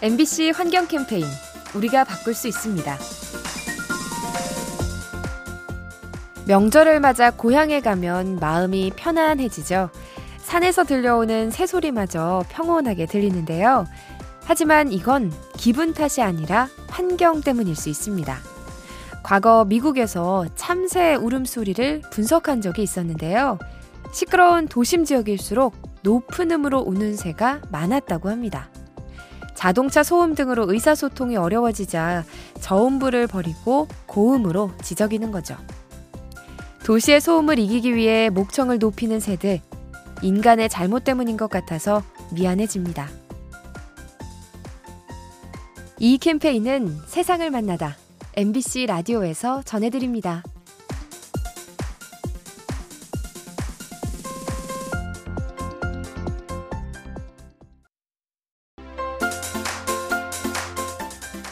MBC 환경 캠페인 우리가 바꿀 수 있습니다. 명절을 맞아 고향에 가면 마음이 편안해지죠. 산에서 들려오는 새소리마저 평온하게 들리는데요. 하지만 이건 기분 탓이 아니라 환경 때문일 수 있습니다. 과거 미국에서 참새 울음소리를 분석한 적이 있었는데요. 시끄러운 도심 지역일수록 높은 음으로 우는 새가 많았다고 합니다. 자동차 소음 등으로 의사소통이 어려워지자 저음부를 버리고 고음으로 지저귀는 거죠. 도시의 소음을 이기기 위해 목청을 높이는 새들, 인간의 잘못 때문인 것 같아서 미안해집니다. 이 캠페인은 세상을 만나다 MBC 라디오에서 전해드립니다.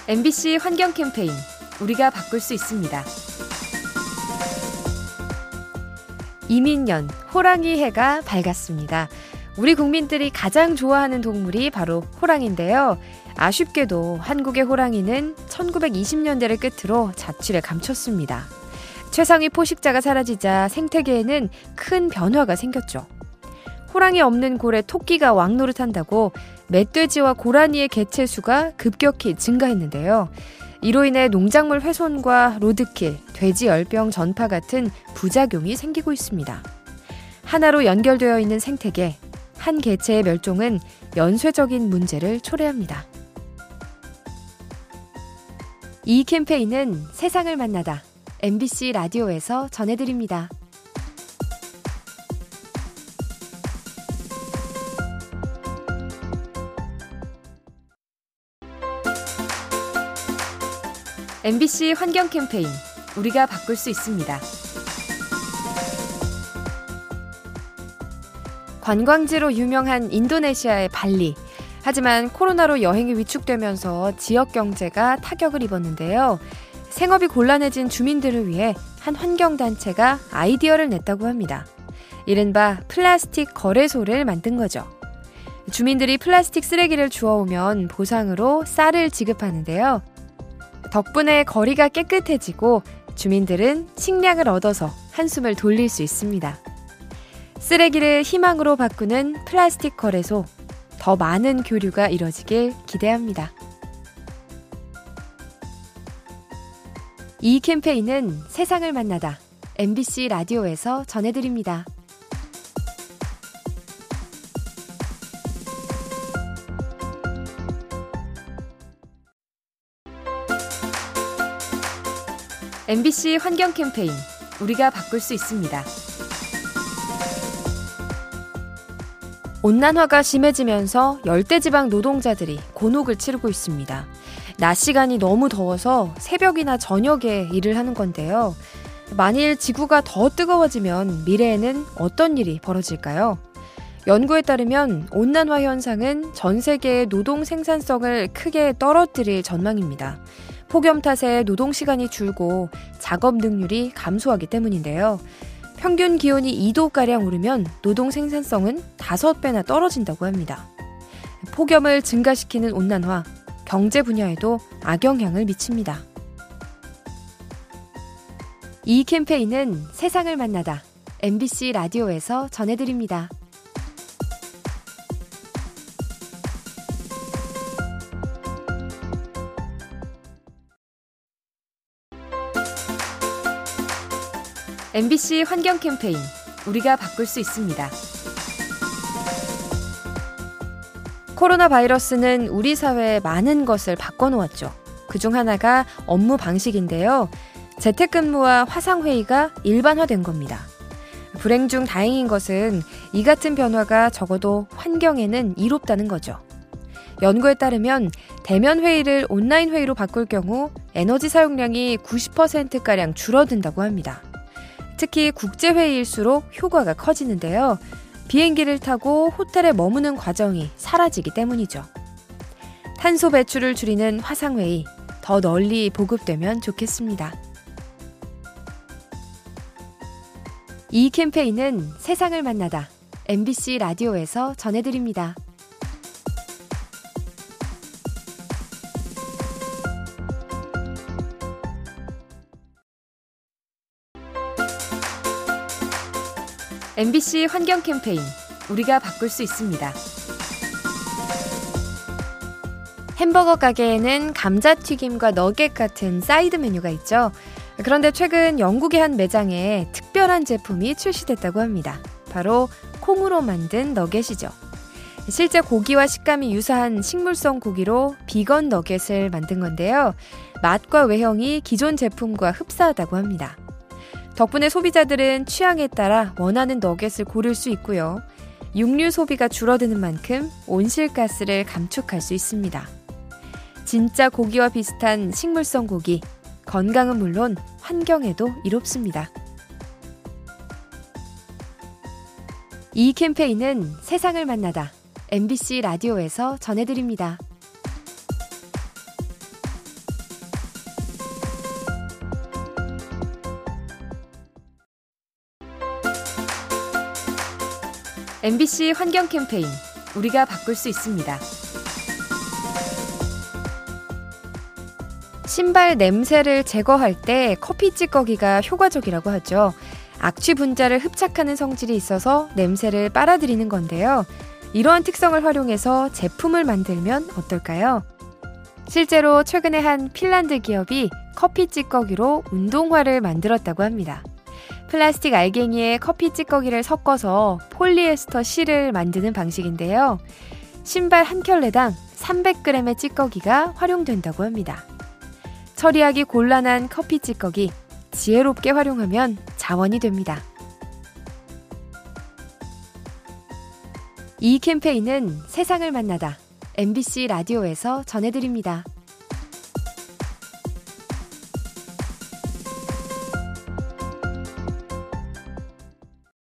MBC 환경 캠페인 우리가 바꿀 수 있습니다. 이민년 호랑이 해가 밝았습니다. 우리 국민들이 가장 좋아하는 동물이 바로 호랑인데요. 아쉽게도 한국의 호랑이는 1920년대를 끝으로 자취를 감췄습니다. 최상위 포식자가 사라지자 생태계에는 큰 변화가 생겼죠. 호랑이 없는 골에 토끼가 왕노릇한다고 멧돼지와 고라니의 개체 수가 급격히 증가했는데요. 이로 인해 농작물 훼손과 로드킬, 돼지 열병 전파 같은 부작용이 생기고 있습니다. 하나로 연결되어 있는 생태계, 한 개체의 멸종은 연쇄적인 문제를 초래합니다. 이 캠페인은 세상을 만나다 MBC 라디오에서 전해드립니다. MBC 환경 캠페인 우리가 바꿀 수 있습니다. 관광지로 유명한 인도네시아의 발리. 하지만 코로나로 여행이 위축되면서 지역 경제가 타격을 입었는데요. 생업이 곤란해진 주민들을 위해 한 환경단체가 아이디어를 냈다고 합니다. 이른바 플라스틱 거래소를 만든 거죠. 주민들이 플라스틱 쓰레기를 주워오면 보상으로 쌀을 지급하는데요. 덕분에 거리가 깨끗해지고 주민들은 식량을 얻어서 한숨을 돌릴 수 있습니다. 쓰레기를 희망으로 바꾸는 플라스틱 거래소. 더 많은 교류가 이뤄지길 기대합니다. 이 캠페인은 세상을 만나다 MBC 라디오에서 전해드립니다. MBC 환경 캠페인 우리가 바꿀 수 있습니다. 온난화가 심해지면서 열대지방 노동자들이 곤혹을 치르고 있습니다. 낮 시간이 너무 더워서 새벽이나 저녁에 일을 하는 건데요. 만일 지구가 더 뜨거워지면 미래에는 어떤 일이 벌어질까요? 연구에 따르면 온난화 현상은 전 세계의 노동 생산성을 크게 떨어뜨릴 전망입니다. 폭염 탓에 노동 시간이 줄고 작업 능률이 감소하기 때문인데요. 평균 기온이 2도가량 오르면 노동 생산성은 5배나 떨어진다고 합니다. 폭염을 증가시키는 온난화, 경제 분야에도 악영향을 미칩니다. 이 캠페인은 세상을 만나다 MBC 라디오에서 전해드립니다. MBC 환경 캠페인 우리가 바꿀 수 있습니다. 코로나 바이러스는 우리 사회의 많은 것을 바꿔놓았죠. 그 중 하나가 업무 방식인데요. 재택근무와 화상회의가 일반화된 겁니다. 불행 중 다행인 것은 이 같은 변화가 적어도 환경에는 이롭다는 거죠. 연구에 따르면 대면 회의를 온라인 회의로 바꿀 경우 에너지 사용량이 90%가량 줄어든다고 합니다. 특히 국제회의일수록 효과가 커지는데요. 비행기를 타고 호텔에 머무는 과정이 사라지기 때문이죠. 탄소 배출을 줄이는 화상회의 더 널리 보급되면 좋겠습니다. 이 캠페인은 세상을 만나다 MBC 라디오에서 전해드립니다. MBC 환경 캠페인 우리가 바꿀 수 있습니다. 햄버거 가게에는 감자튀김과 너겟 같은 사이드 메뉴가 있죠. 그런데 최근 영국의 한 매장에 특별한 제품이 출시됐다고 합니다. 바로 콩으로 만든 너겟이죠. 실제 고기와 식감이 유사한 식물성 고기로 비건 너겟을 만든 건데요. 맛과 외형이 기존 제품과 흡사하다고 합니다. 덕분에 소비자들은 취향에 따라 원하는 너겟을 고를 수 있고요. 육류 소비가 줄어드는 만큼 온실가스를 감축할 수 있습니다. 진짜 고기와 비슷한 식물성 고기, 건강은 물론 환경에도 이롭습니다. 이 캠페인은 세상을 만나다 MBC 라디오에서 전해드립니다. MBC 환경 캠페인 우리가 바꿀 수 있습니다. 신발 냄새를 제거할 때 커피 찌꺼기가 효과적이라고 하죠. 악취 분자를 흡착하는 성질이 있어서 냄새를 빨아들이는 건데요. 이러한 특성을 활용해서 제품을 만들면 어떨까요? 실제로 최근에 한 핀란드 기업이 커피 찌꺼기로 운동화를 만들었다고 합니다. 플라스틱 알갱이에 커피 찌꺼기를 섞어서 폴리에스터 실을 만드는 방식인데요. 신발 한 켤레당 300g의 찌꺼기가 활용된다고 합니다. 처리하기 곤란한 커피 찌꺼기 지혜롭게 활용하면 자원이 됩니다. 이 캠페인은 세상을 만나다 MBC 라디오에서 전해드립니다.